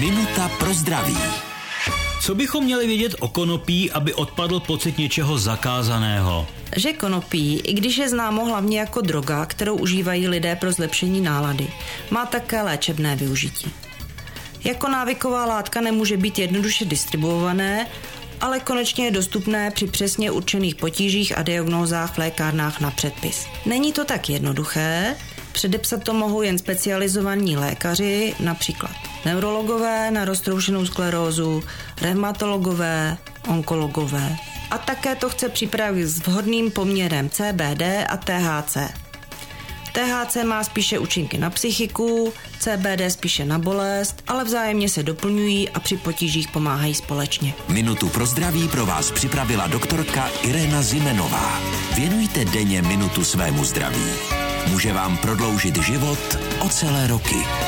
Minuta pro zdraví. Co bychom měli vědět o konopí, aby odpadl pocit něčeho zakázaného? Že konopí, i když je známo hlavně jako droga, kterou užívají lidé pro zlepšení nálady, má také léčebné využití. Jako návyková látka nemůže být jednoduše distribuované, ale konečně je dostupné při přesně určených potížích a diagnózách v lékárnách na předpis. Není to tak jednoduché, předepsat to mohou jen specializovaní lékaři, například neurologové na roztroušenou sklerózu, reumatologové, onkologové. A také to chce připravit s vhodným poměrem CBD a THC. THC má spíše účinky na psychiku, CBD spíše na bolest, ale vzájemně se doplňují a při potížích pomáhají společně. Minutu pro zdraví pro vás připravila doktorka Irena Zimenová. Věnujte denně minutu svému zdraví. Může vám prodloužit život o celé roky.